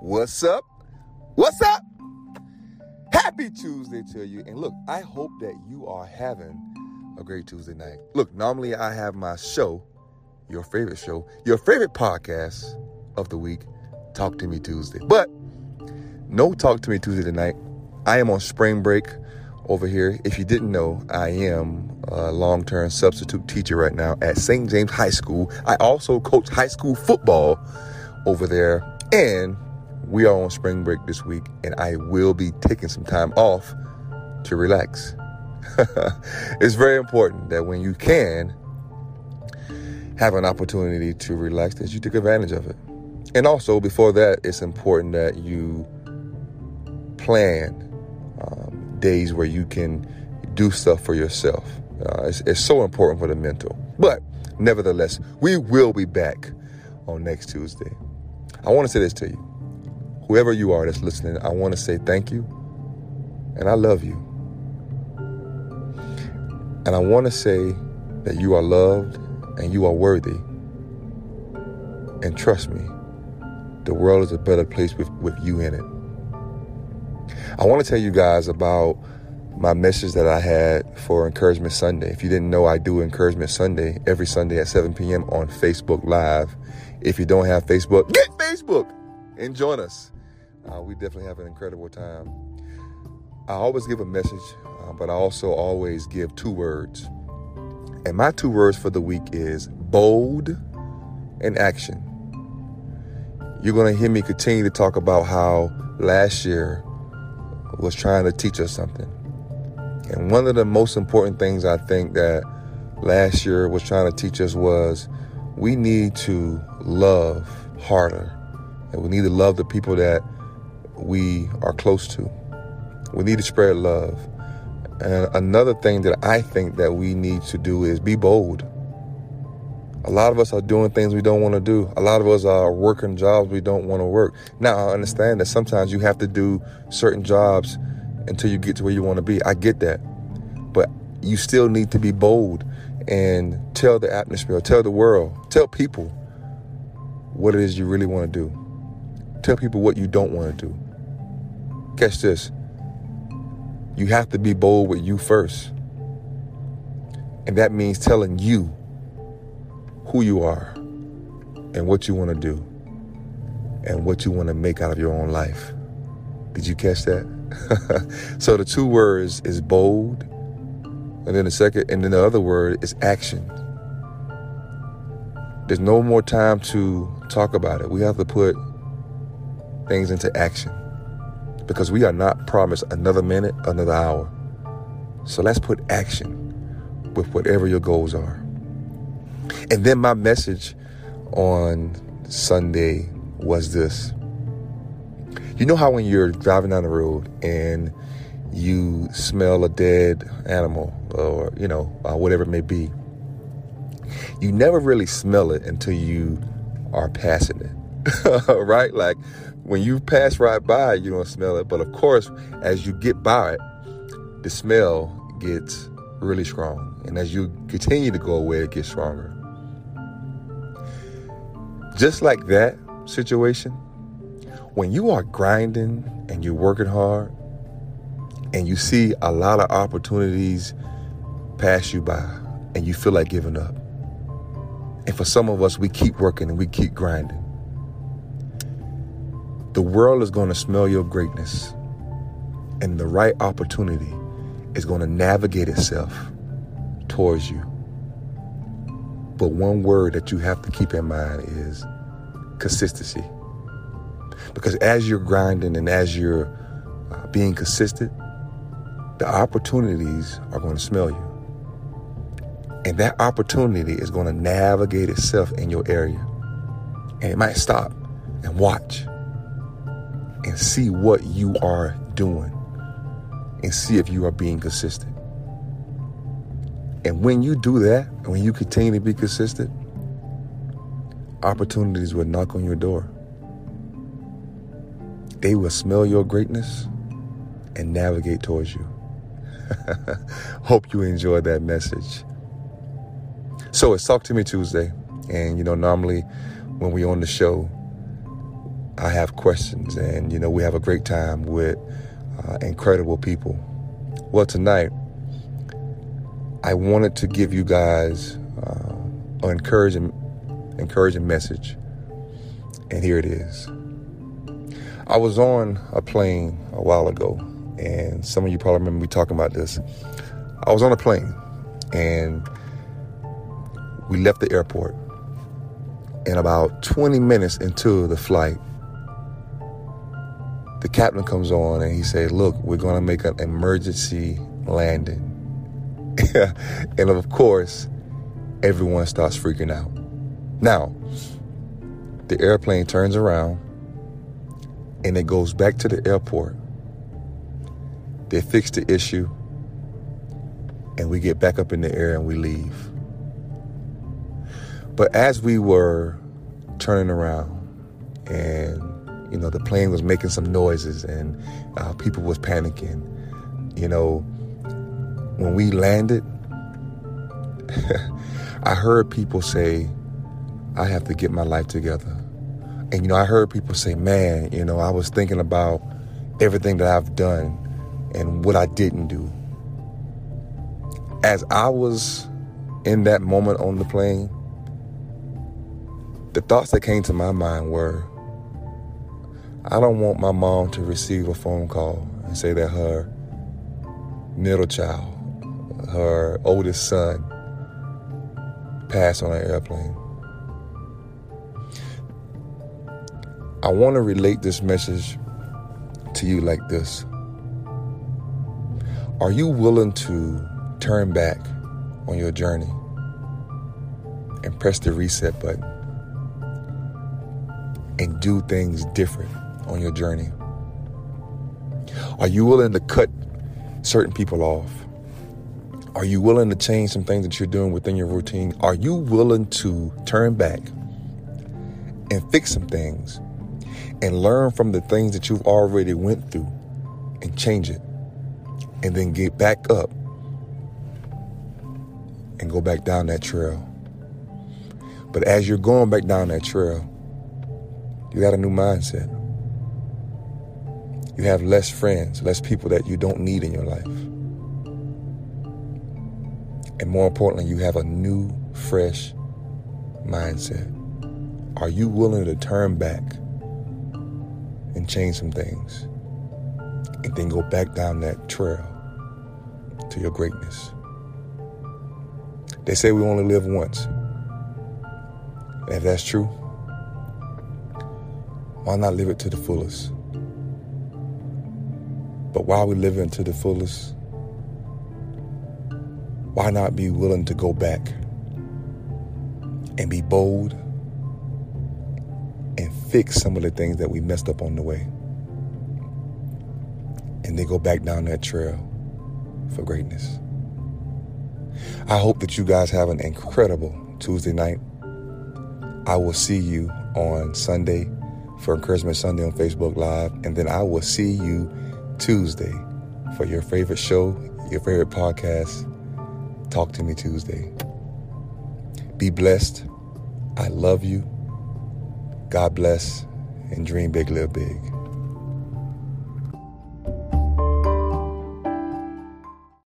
What's up? What's up? Happy Tuesday to you. And look, I hope that you are having a great Tuesday night. Look, normally I have my show, your favorite show, your favorite podcast of the week, Talk to Me Tuesday. But no Talk to Me Tuesday tonight. I am on spring break over here. If you didn't know, I am a long term substitute teacher right now at St. James High School. I also coach high school football over there. And we are on spring break this week, and I will be taking some time off to relax. it's very important that when you can have an opportunity to relax, that you take advantage of it. And also, before that, it's important that you plan um, days where you can do stuff for yourself. Uh, it's, it's so important for the mental. But nevertheless, we will be back on next Tuesday. I want to say this to you whoever you are that's listening, I want to say thank you and I love you. And I want to say that you are loved and you are worthy. And trust me, the world is a better place with, with you in it. I want to tell you guys about my message that I had for Encouragement Sunday. If you didn't know, I do Encouragement Sunday every Sunday at 7 p.m. on Facebook Live. If you don't have Facebook, get Facebook and join us. Uh, we definitely have an incredible time. I always give a message, uh, but I also always give two words. And my two words for the week is bold and action. You're going to hear me continue to talk about how last year was trying to teach us something. And one of the most important things I think that last year was trying to teach us was we need to love harder. And we need to love the people that we are close to. We need to spread love. And another thing that I think that we need to do is be bold. A lot of us are doing things we don't want to do. A lot of us are working jobs we don't want to work. Now, I understand that sometimes you have to do certain jobs until you get to where you want to be. I get that. But you still need to be bold and tell the atmosphere, tell the world, tell people what it is you really want to do. Tell people what you don't want to do. Catch this. You have to be bold with you first. And that means telling you who you are and what you want to do and what you want to make out of your own life. Did you catch that? so the two words is bold, and then the second, and then the other word is action. There's no more time to talk about it. We have to put things into action because we are not promised another minute, another hour. So let's put action with whatever your goals are. And then my message on Sunday was this. You know how when you're driving down the road and you smell a dead animal or, you know, uh, whatever it may be, you never really smell it until you are passing it, right? Like when you pass right by, you don't smell it. But of course, as you get by it, the smell gets really strong. And as you continue to go away, it gets stronger. Just like that situation, when you are grinding and you're working hard and you see a lot of opportunities pass you by and you feel like giving up. And for some of us, we keep working and we keep grinding. The world is going to smell your greatness, and the right opportunity is going to navigate itself towards you. But one word that you have to keep in mind is consistency. Because as you're grinding and as you're uh, being consistent, the opportunities are going to smell you. And that opportunity is going to navigate itself in your area. And it might stop and watch and see what you are doing and see if you are being consistent. And when you do that, and when you continue to be consistent, opportunities will knock on your door. They will smell your greatness and navigate towards you. Hope you enjoyed that message. So it's Talk to Me Tuesday. And, you know, normally when we on the show, I have questions, and you know we have a great time with uh, incredible people. Well, tonight I wanted to give you guys uh, an encouraging, encouraging message, and here it is. I was on a plane a while ago, and some of you probably remember me talking about this. I was on a plane, and we left the airport. And about 20 minutes into the flight, the captain comes on and he said, Look, we're going to make an emergency landing. and of course, everyone starts freaking out. Now, the airplane turns around and it goes back to the airport. They fix the issue and we get back up in the air and we leave. But as we were turning around and you know, the plane was making some noises and uh, people was panicking. You know, when we landed, I heard people say, I have to get my life together. And, you know, I heard people say, man, you know, I was thinking about everything that I've done and what I didn't do. As I was in that moment on the plane, the thoughts that came to my mind were, I don't want my mom to receive a phone call and say that her middle child, her oldest son, passed on an airplane. I want to relate this message to you like this. Are you willing to turn back on your journey and press the reset button and do things different? On your journey? Are you willing to cut certain people off? Are you willing to change some things that you're doing within your routine? Are you willing to turn back and fix some things and learn from the things that you've already went through and change it and then get back up and go back down that trail? But as you're going back down that trail, you got a new mindset. You have less friends, less people that you don't need in your life. And more importantly, you have a new, fresh mindset. Are you willing to turn back and change some things and then go back down that trail to your greatness? They say we only live once. And if that's true, why not live it to the fullest? But while we live into the fullest, why not be willing to go back and be bold and fix some of the things that we messed up on the way? And then go back down that trail for greatness. I hope that you guys have an incredible Tuesday night. I will see you on Sunday for Encouragement Sunday on Facebook Live, and then I will see you Tuesday for your favorite show, your favorite podcast, Talk to Me Tuesday. Be blessed. I love you. God bless and dream big, live big.